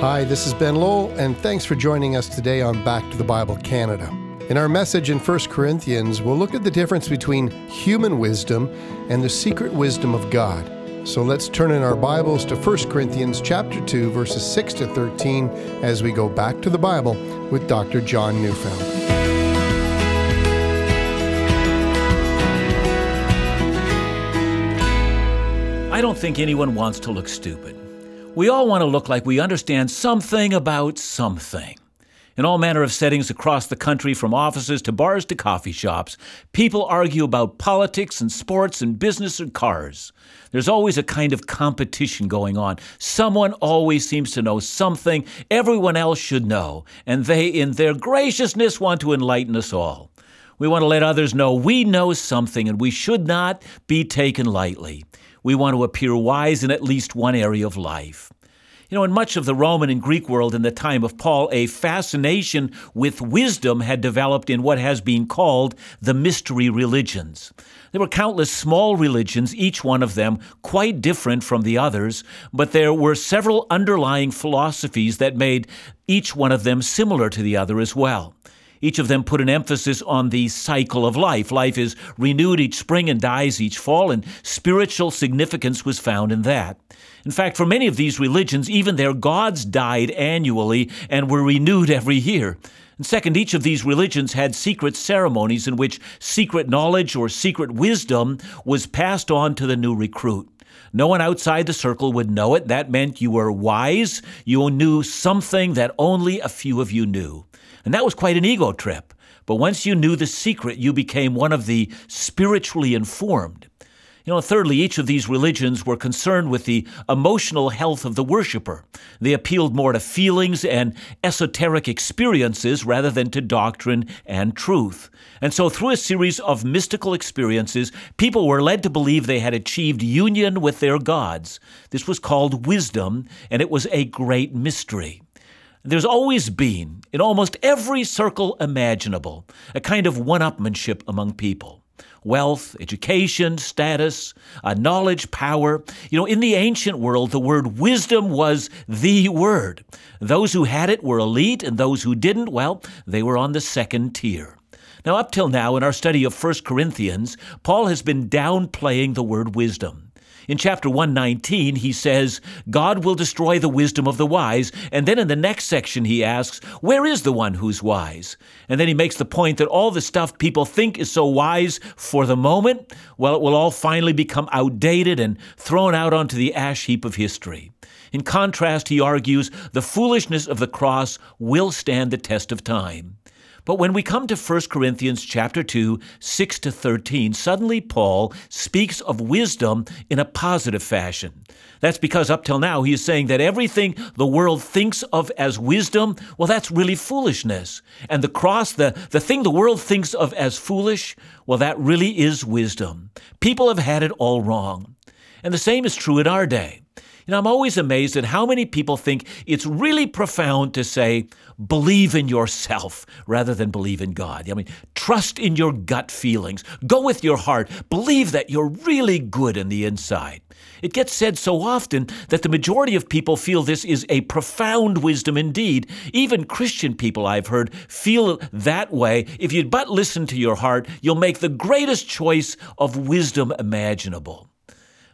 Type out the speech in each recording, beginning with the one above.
Hi, this is Ben Lowell, and thanks for joining us today on Back to the Bible Canada. In our message in 1 Corinthians, we'll look at the difference between human wisdom and the secret wisdom of God. So let's turn in our Bibles to 1 Corinthians chapter 2 verses 6 to 13 as we go back to the Bible with Dr. John Neufeld. I don't think anyone wants to look stupid. We all want to look like we understand something about something. In all manner of settings across the country, from offices to bars to coffee shops, people argue about politics and sports and business and cars. There's always a kind of competition going on. Someone always seems to know something everyone else should know, and they, in their graciousness, want to enlighten us all. We want to let others know we know something and we should not be taken lightly. We want to appear wise in at least one area of life. You know, in much of the Roman and Greek world in the time of Paul, a fascination with wisdom had developed in what has been called the mystery religions. There were countless small religions, each one of them quite different from the others, but there were several underlying philosophies that made each one of them similar to the other as well. Each of them put an emphasis on the cycle of life. Life is renewed each spring and dies each fall, and spiritual significance was found in that. In fact, for many of these religions, even their gods died annually and were renewed every year. And second, each of these religions had secret ceremonies in which secret knowledge or secret wisdom was passed on to the new recruit. No one outside the circle would know it. That meant you were wise. You knew something that only a few of you knew. And that was quite an ego trip. But once you knew the secret, you became one of the spiritually informed. You know, thirdly, each of these religions were concerned with the emotional health of the worshiper. They appealed more to feelings and esoteric experiences rather than to doctrine and truth. And so, through a series of mystical experiences, people were led to believe they had achieved union with their gods. This was called wisdom, and it was a great mystery. There's always been, in almost every circle imaginable, a kind of one upmanship among people wealth, education, status, uh, knowledge, power. You know, in the ancient world, the word wisdom was the word. Those who had it were elite, and those who didn't, well, they were on the second tier. Now, up till now, in our study of 1 Corinthians, Paul has been downplaying the word wisdom. In chapter 119, he says, God will destroy the wisdom of the wise. And then in the next section, he asks, Where is the one who's wise? And then he makes the point that all the stuff people think is so wise for the moment, well, it will all finally become outdated and thrown out onto the ash heap of history. In contrast, he argues, the foolishness of the cross will stand the test of time. But when we come to 1 Corinthians chapter 2, 6 to 13, suddenly Paul speaks of wisdom in a positive fashion. That's because up till now he is saying that everything the world thinks of as wisdom, well, that's really foolishness. And the cross, the, the thing the world thinks of as foolish, well, that really is wisdom. People have had it all wrong. And the same is true in our day. Know, I'm always amazed at how many people think it's really profound to say, believe in yourself rather than believe in God. I mean, trust in your gut feelings. Go with your heart. Believe that you're really good in the inside. It gets said so often that the majority of people feel this is a profound wisdom indeed. Even Christian people I've heard feel that way. If you'd but listen to your heart, you'll make the greatest choice of wisdom imaginable.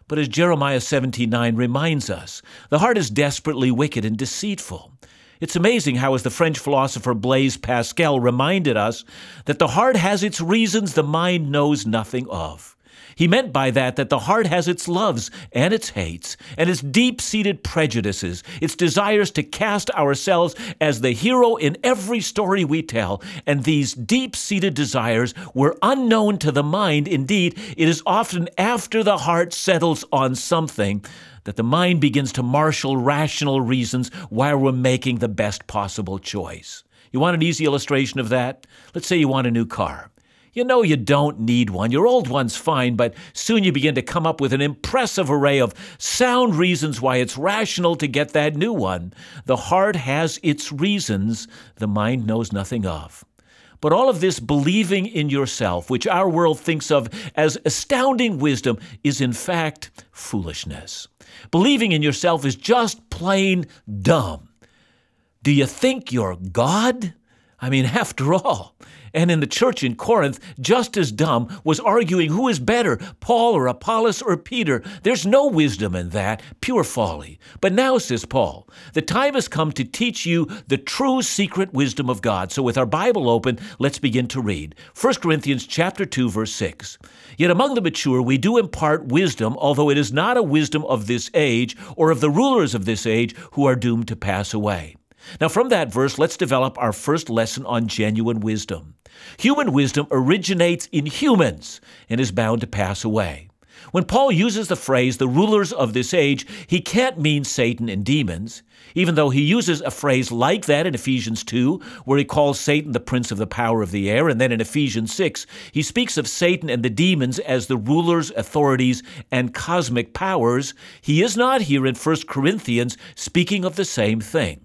But as Jeremiah 17:9 reminds us, the heart is desperately wicked and deceitful. It's amazing how, as the French philosopher Blaise Pascal reminded us, that the heart has its reasons the mind knows nothing of. He meant by that that the heart has its loves and its hates, and its deep seated prejudices, its desires to cast ourselves as the hero in every story we tell. And these deep seated desires were unknown to the mind. Indeed, it is often after the heart settles on something that the mind begins to marshal rational reasons why we're making the best possible choice. You want an easy illustration of that? Let's say you want a new car. You know you don't need one. Your old one's fine, but soon you begin to come up with an impressive array of sound reasons why it's rational to get that new one. The heart has its reasons the mind knows nothing of. But all of this believing in yourself, which our world thinks of as astounding wisdom, is in fact foolishness. Believing in yourself is just plain dumb. Do you think you're God? I mean, after all, and in the church in Corinth, just as dumb was arguing who is better, Paul or Apollos or Peter. There's no wisdom in that, pure folly. But now, says Paul, the time has come to teach you the true secret wisdom of God. So with our Bible open, let's begin to read. 1 Corinthians chapter 2 verse 6. Yet among the mature we do impart wisdom, although it is not a wisdom of this age or of the rulers of this age who are doomed to pass away. Now, from that verse, let's develop our first lesson on genuine wisdom. Human wisdom originates in humans and is bound to pass away. When Paul uses the phrase the rulers of this age, he can't mean Satan and demons, even though he uses a phrase like that in Ephesians 2, where he calls Satan the prince of the power of the air, and then in Ephesians 6, he speaks of Satan and the demons as the rulers, authorities, and cosmic powers. He is not here in 1 Corinthians speaking of the same thing.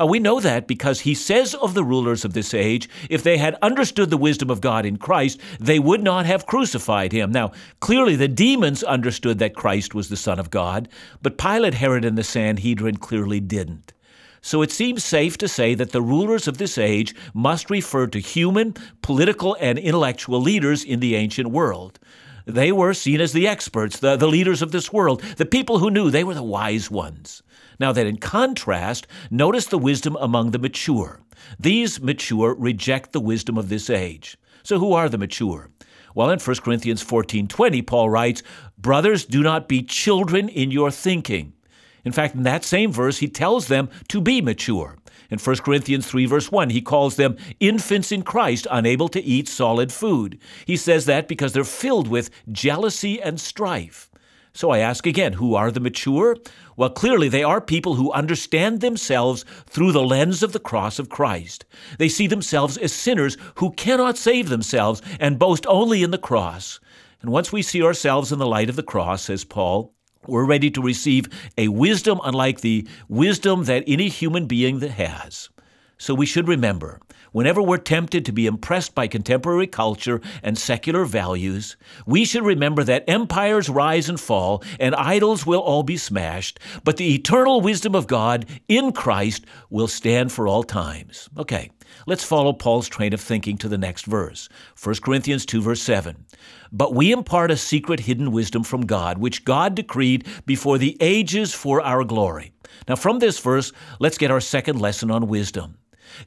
Uh, we know that because he says of the rulers of this age, if they had understood the wisdom of God in Christ, they would not have crucified him. Now, clearly the demons understood that Christ was the Son of God, but Pilate, Herod, and the Sanhedrin clearly didn't. So it seems safe to say that the rulers of this age must refer to human, political, and intellectual leaders in the ancient world. They were seen as the experts, the, the leaders of this world, the people who knew they were the wise ones. Now, that in contrast, notice the wisdom among the mature. These mature reject the wisdom of this age. So, who are the mature? Well, in 1 Corinthians 14:20, Paul writes, "Brothers, do not be children in your thinking." In fact, in that same verse, he tells them to be mature. In 1 Corinthians 3, verse 1, he calls them infants in Christ, unable to eat solid food. He says that because they're filled with jealousy and strife. So I ask again, who are the mature? Well, clearly they are people who understand themselves through the lens of the cross of Christ. They see themselves as sinners who cannot save themselves and boast only in the cross. And once we see ourselves in the light of the cross, says Paul, we're ready to receive a wisdom unlike the wisdom that any human being that has. So we should remember whenever we're tempted to be impressed by contemporary culture and secular values, we should remember that empires rise and fall and idols will all be smashed, but the eternal wisdom of God in Christ will stand for all times. Okay, let's follow Paul's train of thinking to the next verse 1 Corinthians 2, verse 7. But we impart a secret hidden wisdom from God, which God decreed before the ages for our glory. Now, from this verse, let's get our second lesson on wisdom.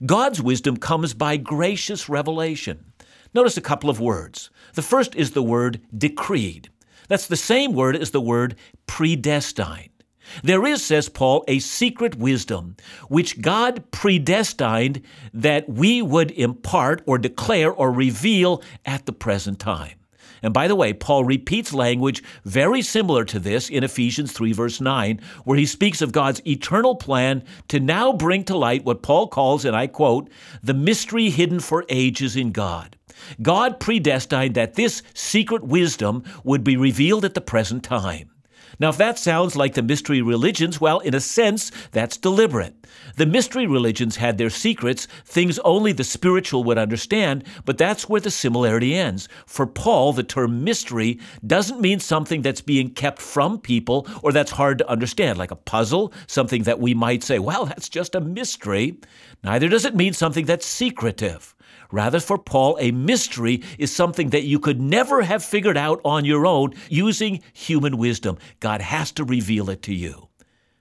God's wisdom comes by gracious revelation. Notice a couple of words. The first is the word decreed. That's the same word as the word predestined. There is, says Paul, a secret wisdom which God predestined that we would impart or declare or reveal at the present time. And by the way, Paul repeats language very similar to this in Ephesians 3, verse 9, where he speaks of God's eternal plan to now bring to light what Paul calls, and I quote, the mystery hidden for ages in God. God predestined that this secret wisdom would be revealed at the present time. Now, if that sounds like the mystery religions, well, in a sense, that's deliberate. The mystery religions had their secrets, things only the spiritual would understand, but that's where the similarity ends. For Paul, the term mystery doesn't mean something that's being kept from people or that's hard to understand, like a puzzle, something that we might say, well, that's just a mystery. Neither does it mean something that's secretive. Rather, for Paul, a mystery is something that you could never have figured out on your own using human wisdom. God has to reveal it to you.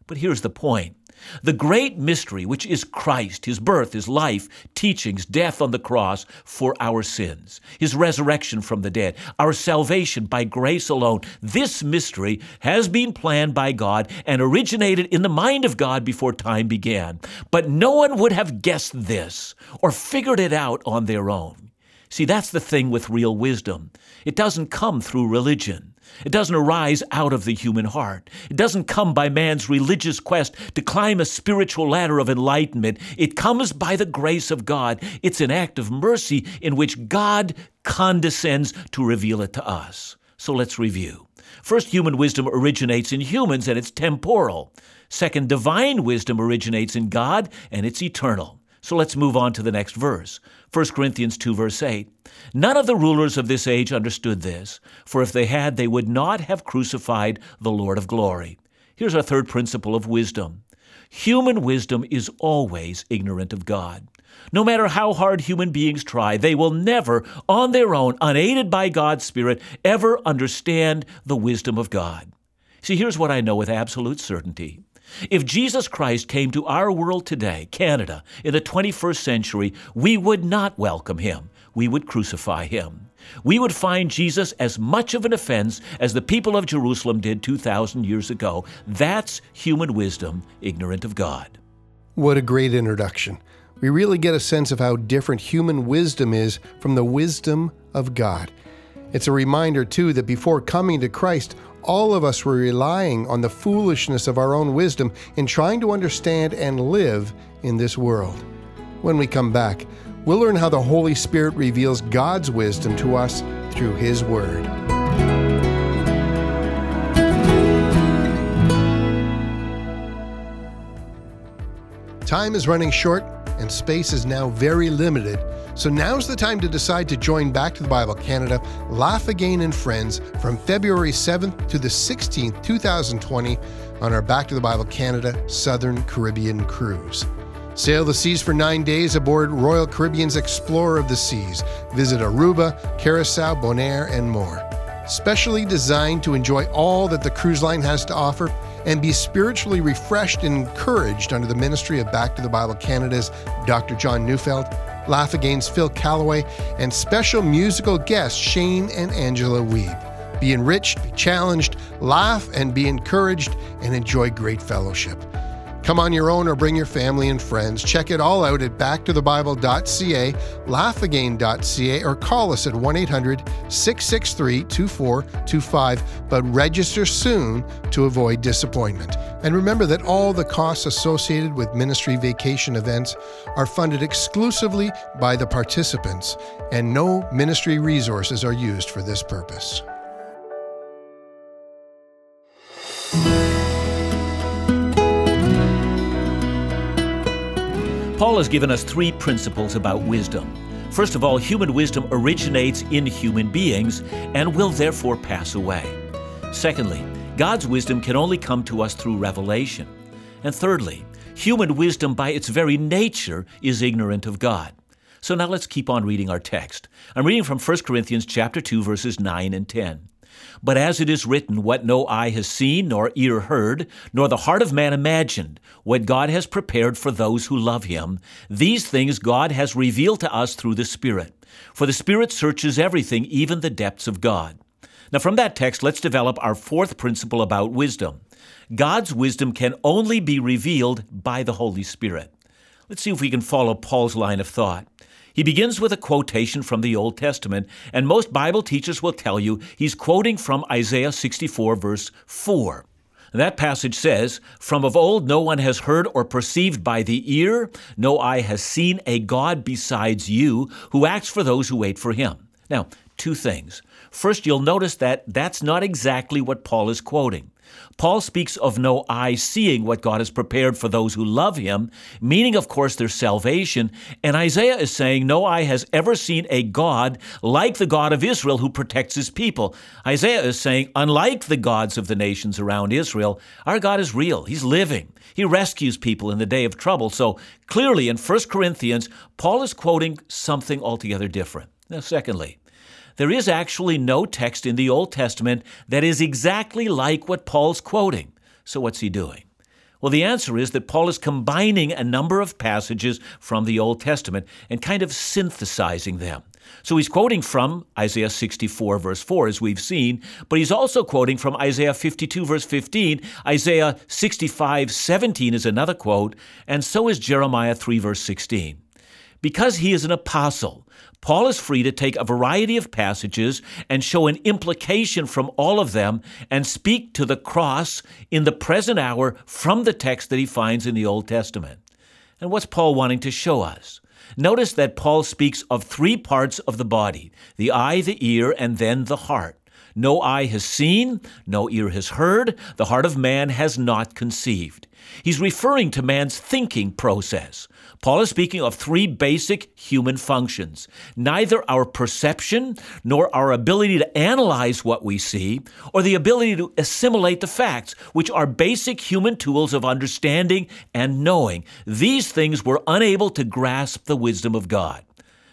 But here's the point the great mystery, which is Christ, his birth, his life, teachings, death on the cross for our sins, his resurrection from the dead, our salvation by grace alone, this mystery has been planned by God and originated in the mind of God before time began. But no one would have guessed this or figured it out on their own. See, that's the thing with real wisdom. It doesn't come through religion. It doesn't arise out of the human heart. It doesn't come by man's religious quest to climb a spiritual ladder of enlightenment. It comes by the grace of God. It's an act of mercy in which God condescends to reveal it to us. So let's review. First, human wisdom originates in humans and it's temporal. Second, divine wisdom originates in God and it's eternal. So let's move on to the next verse. 1 Corinthians 2, verse 8. None of the rulers of this age understood this, for if they had, they would not have crucified the Lord of glory. Here's our third principle of wisdom Human wisdom is always ignorant of God. No matter how hard human beings try, they will never, on their own, unaided by God's Spirit, ever understand the wisdom of God. See, here's what I know with absolute certainty. If Jesus Christ came to our world today, Canada, in the 21st century, we would not welcome him. We would crucify him. We would find Jesus as much of an offense as the people of Jerusalem did 2,000 years ago. That's human wisdom, ignorant of God. What a great introduction. We really get a sense of how different human wisdom is from the wisdom of God. It's a reminder, too, that before coming to Christ, all of us were relying on the foolishness of our own wisdom in trying to understand and live in this world. When we come back, we'll learn how the Holy Spirit reveals God's wisdom to us through His Word. Time is running short, and space is now very limited so now's the time to decide to join Back to the Bible Canada Laugh Again and Friends from February 7th to the 16th, 2020 on our Back to the Bible Canada Southern Caribbean cruise. Sail the seas for nine days aboard Royal Caribbean's Explorer of the Seas. Visit Aruba, Curacao, Bonaire, and more. Specially designed to enjoy all that the cruise line has to offer and be spiritually refreshed and encouraged under the ministry of Back to the Bible Canada's Dr. John Neufeld Laugh Again's Phil Callaway, and special musical guests Shane and Angela Weeb. Be enriched, be challenged, laugh and be encouraged, and enjoy great fellowship. Come on your own or bring your family and friends. Check it all out at backtothebible.ca, laughagain.ca, or call us at 1 800 663 2425. But register soon to avoid disappointment. And remember that all the costs associated with ministry vacation events are funded exclusively by the participants, and no ministry resources are used for this purpose. Paul has given us three principles about wisdom. First of all, human wisdom originates in human beings and will therefore pass away. Secondly, God's wisdom can only come to us through revelation. And thirdly, human wisdom by its very nature is ignorant of God. So now let's keep on reading our text. I'm reading from 1 Corinthians chapter 2 verses 9 and 10. But as it is written, what no eye has seen, nor ear heard, nor the heart of man imagined, what God has prepared for those who love him, these things God has revealed to us through the Spirit. For the Spirit searches everything, even the depths of God. Now, from that text, let's develop our fourth principle about wisdom. God's wisdom can only be revealed by the Holy Spirit. Let's see if we can follow Paul's line of thought. He begins with a quotation from the Old Testament, and most Bible teachers will tell you he's quoting from Isaiah 64, verse 4. That passage says, From of old no one has heard or perceived by the ear, no eye has seen a God besides you who acts for those who wait for him. Now, two things. First, you'll notice that that's not exactly what Paul is quoting. Paul speaks of no eye seeing what God has prepared for those who love him, meaning, of course, their salvation. And Isaiah is saying no eye has ever seen a God like the God of Israel who protects his people. Isaiah is saying, unlike the gods of the nations around Israel, our God is real. He's living. He rescues people in the day of trouble. So clearly in 1 Corinthians, Paul is quoting something altogether different. Now, secondly, there is actually no text in the Old Testament that is exactly like what Paul's quoting. So, what's he doing? Well, the answer is that Paul is combining a number of passages from the Old Testament and kind of synthesizing them. So he's quoting from Isaiah 64, verse 4, as we've seen, but he's also quoting from Isaiah 52, verse 15. Isaiah 65, 17 is another quote, and so is Jeremiah 3, verse 16. Because he is an apostle, Paul is free to take a variety of passages and show an implication from all of them and speak to the cross in the present hour from the text that he finds in the Old Testament. And what's Paul wanting to show us? Notice that Paul speaks of three parts of the body the eye, the ear, and then the heart. No eye has seen, no ear has heard, the heart of man has not conceived. He's referring to man's thinking process. Paul is speaking of three basic human functions. Neither our perception nor our ability to analyze what we see, or the ability to assimilate the facts, which are basic human tools of understanding and knowing. These things were unable to grasp the wisdom of God.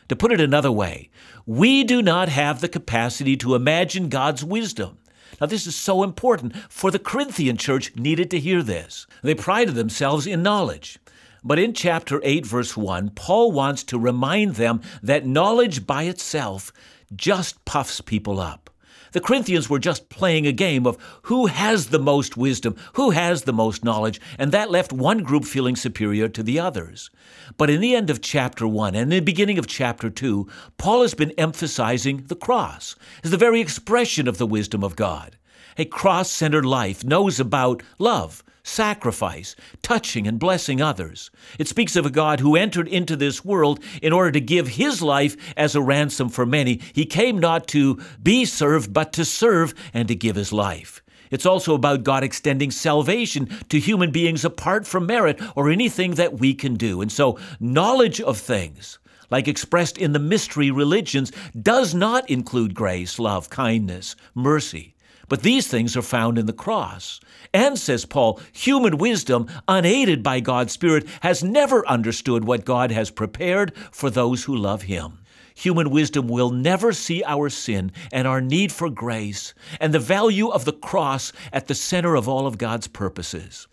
To put it another way, we do not have the capacity to imagine God's wisdom. Now, this is so important, for the Corinthian church needed to hear this. They prided themselves in knowledge. But in chapter 8, verse 1, Paul wants to remind them that knowledge by itself just puffs people up. The Corinthians were just playing a game of who has the most wisdom, who has the most knowledge, and that left one group feeling superior to the others. But in the end of chapter 1 and the beginning of chapter 2, Paul has been emphasizing the cross as the very expression of the wisdom of God. A cross centered life knows about love, sacrifice, touching and blessing others. It speaks of a God who entered into this world in order to give his life as a ransom for many. He came not to be served, but to serve and to give his life. It's also about God extending salvation to human beings apart from merit or anything that we can do. And so, knowledge of things, like expressed in the mystery religions, does not include grace, love, kindness, mercy. But these things are found in the cross. And, says Paul, human wisdom, unaided by God's Spirit, has never understood what God has prepared for those who love Him. Human wisdom will never see our sin and our need for grace and the value of the cross at the center of all of God's purposes.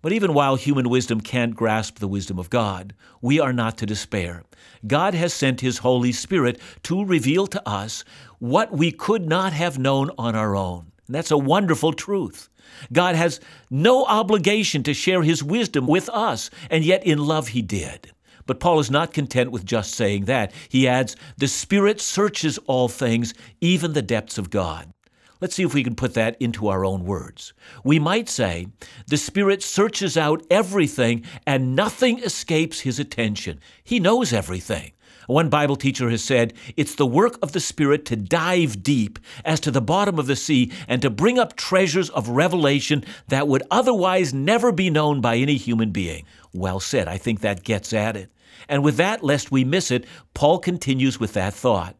But even while human wisdom can't grasp the wisdom of God, we are not to despair. God has sent His Holy Spirit to reveal to us what we could not have known on our own. And that's a wonderful truth. God has no obligation to share his wisdom with us, and yet in love he did. But Paul is not content with just saying that. He adds, The Spirit searches all things, even the depths of God. Let's see if we can put that into our own words. We might say, The Spirit searches out everything, and nothing escapes his attention. He knows everything. One Bible teacher has said, It's the work of the Spirit to dive deep as to the bottom of the sea and to bring up treasures of revelation that would otherwise never be known by any human being. Well said. I think that gets at it. And with that, lest we miss it, Paul continues with that thought.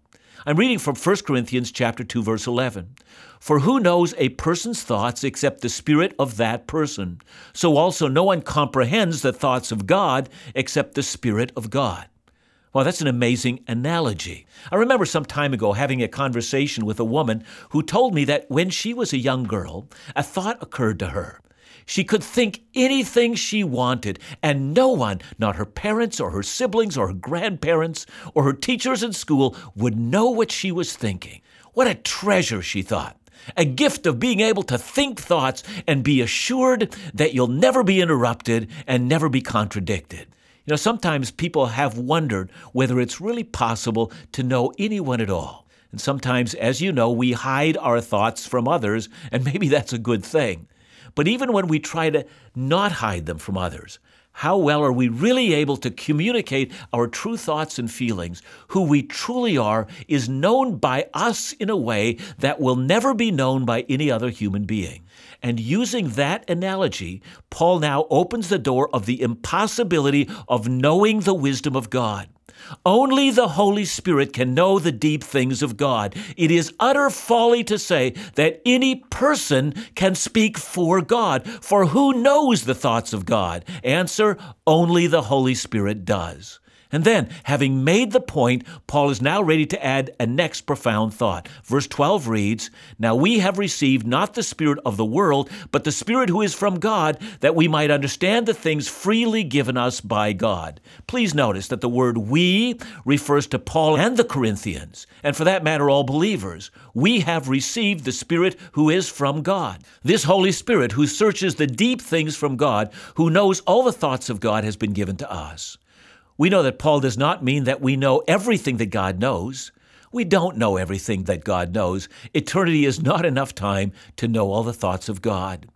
I'm reading from 1 Corinthians chapter 2 verse 11. For who knows a person's thoughts except the spirit of that person? So also no one comprehends the thoughts of God except the spirit of God. Well, that's an amazing analogy. I remember some time ago having a conversation with a woman who told me that when she was a young girl, a thought occurred to her. She could think anything she wanted, and no one, not her parents or her siblings or her grandparents or her teachers in school, would know what she was thinking. What a treasure, she thought. A gift of being able to think thoughts and be assured that you'll never be interrupted and never be contradicted. You know, sometimes people have wondered whether it's really possible to know anyone at all. And sometimes, as you know, we hide our thoughts from others, and maybe that's a good thing. But even when we try to not hide them from others, how well are we really able to communicate our true thoughts and feelings? Who we truly are is known by us in a way that will never be known by any other human being. And using that analogy, Paul now opens the door of the impossibility of knowing the wisdom of God. Only the Holy Spirit can know the deep things of God. It is utter folly to say that any person can speak for God, for who knows the thoughts of God? Answer only the Holy Spirit does. And then, having made the point, Paul is now ready to add a next profound thought. Verse 12 reads Now we have received not the Spirit of the world, but the Spirit who is from God, that we might understand the things freely given us by God. Please notice that the word we refers to Paul and the Corinthians, and for that matter, all believers. We have received the Spirit who is from God. This Holy Spirit, who searches the deep things from God, who knows all the thoughts of God, has been given to us. We know that Paul does not mean that we know everything that God knows. We don't know everything that God knows. Eternity is not enough time to know all the thoughts of God.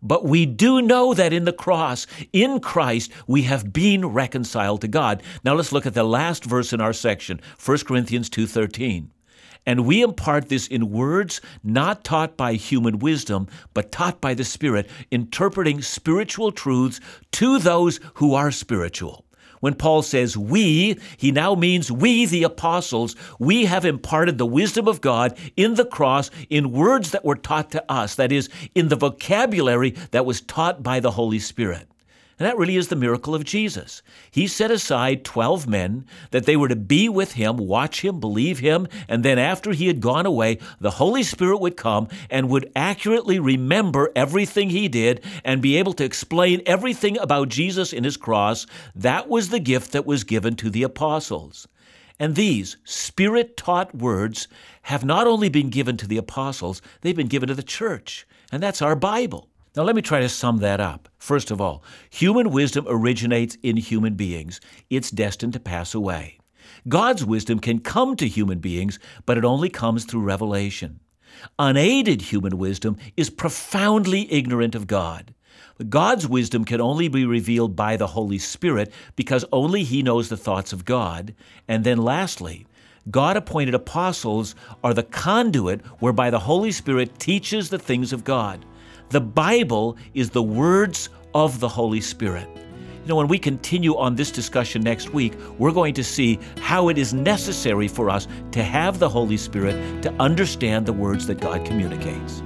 But we do know that in the cross, in Christ, we have been reconciled to God. Now let's look at the last verse in our section, 1 Corinthians 2:13. And we impart this in words not taught by human wisdom, but taught by the Spirit, interpreting spiritual truths to those who are spiritual. When Paul says we, he now means we, the apostles, we have imparted the wisdom of God in the cross in words that were taught to us, that is, in the vocabulary that was taught by the Holy Spirit. And that really is the miracle of Jesus. He set aside 12 men that they were to be with him, watch him, believe him, and then after he had gone away, the Holy Spirit would come and would accurately remember everything he did and be able to explain everything about Jesus in his cross. That was the gift that was given to the apostles. And these spirit taught words have not only been given to the apostles, they've been given to the church. And that's our Bible. Now, let me try to sum that up. First of all, human wisdom originates in human beings, it's destined to pass away. God's wisdom can come to human beings, but it only comes through revelation. Unaided human wisdom is profoundly ignorant of God. God's wisdom can only be revealed by the Holy Spirit because only He knows the thoughts of God. And then, lastly, God appointed apostles are the conduit whereby the Holy Spirit teaches the things of God. The Bible is the words of the Holy Spirit. You know, when we continue on this discussion next week, we're going to see how it is necessary for us to have the Holy Spirit to understand the words that God communicates.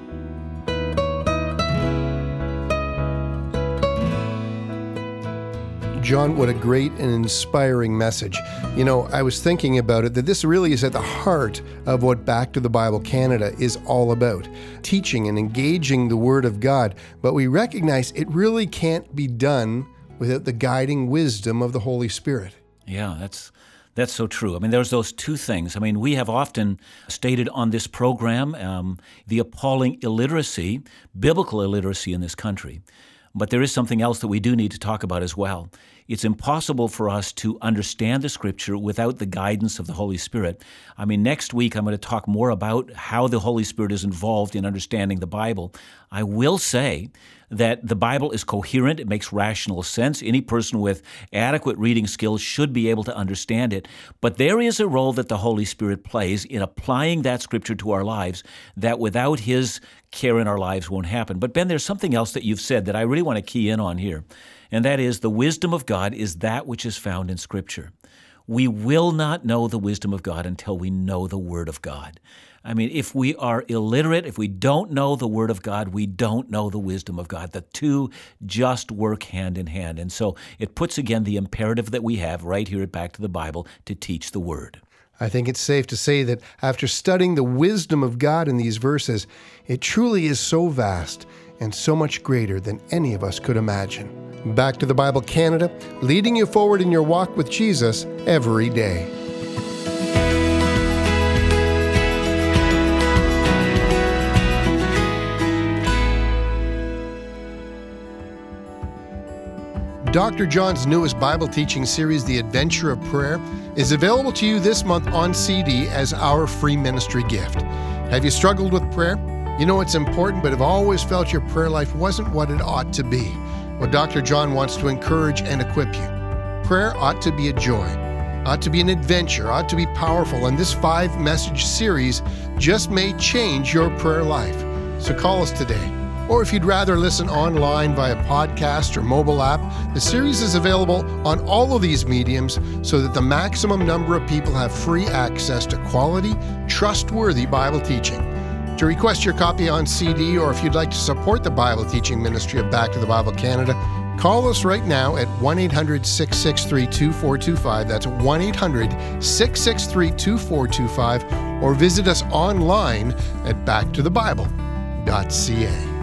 John, what a great and inspiring message. You know, I was thinking about it that this really is at the heart of what Back to the Bible Canada is all about teaching and engaging the Word of God. But we recognize it really can't be done without the guiding wisdom of the Holy Spirit. Yeah, that's. That's so true. I mean, there's those two things. I mean, we have often stated on this program um, the appalling illiteracy, biblical illiteracy in this country. But there is something else that we do need to talk about as well. It's impossible for us to understand the scripture without the guidance of the Holy Spirit. I mean, next week I'm going to talk more about how the Holy Spirit is involved in understanding the Bible. I will say that the Bible is coherent, it makes rational sense. Any person with adequate reading skills should be able to understand it. But there is a role that the Holy Spirit plays in applying that scripture to our lives that without His care in our lives won't happen. But Ben, there's something else that you've said that I really want to key in on here, and that is the wisdom of God is that which is found in Scripture. We will not know the wisdom of God until we know the Word of God. I mean, if we are illiterate, if we don't know the Word of God, we don't know the wisdom of God. The two just work hand in hand. And so it puts again the imperative that we have right here at Back to the Bible to teach the Word. I think it's safe to say that after studying the wisdom of God in these verses, it truly is so vast and so much greater than any of us could imagine. Back to the Bible Canada, leading you forward in your walk with Jesus every day. Dr. John's newest Bible teaching series, The Adventure of Prayer, is available to you this month on CD as our free ministry gift. Have you struggled with prayer? You know it's important, but have always felt your prayer life wasn't what it ought to be. Well, Dr. John wants to encourage and equip you. Prayer ought to be a joy, ought to be an adventure, ought to be powerful, and this five message series just may change your prayer life. So call us today or if you'd rather listen online via podcast or mobile app, the series is available on all of these mediums so that the maximum number of people have free access to quality, trustworthy Bible teaching. To request your copy on CD, or if you'd like to support the Bible teaching ministry of Back to the Bible Canada, call us right now at 1 800 663 2425. That's 1 800 663 2425, or visit us online at backtothebible.ca.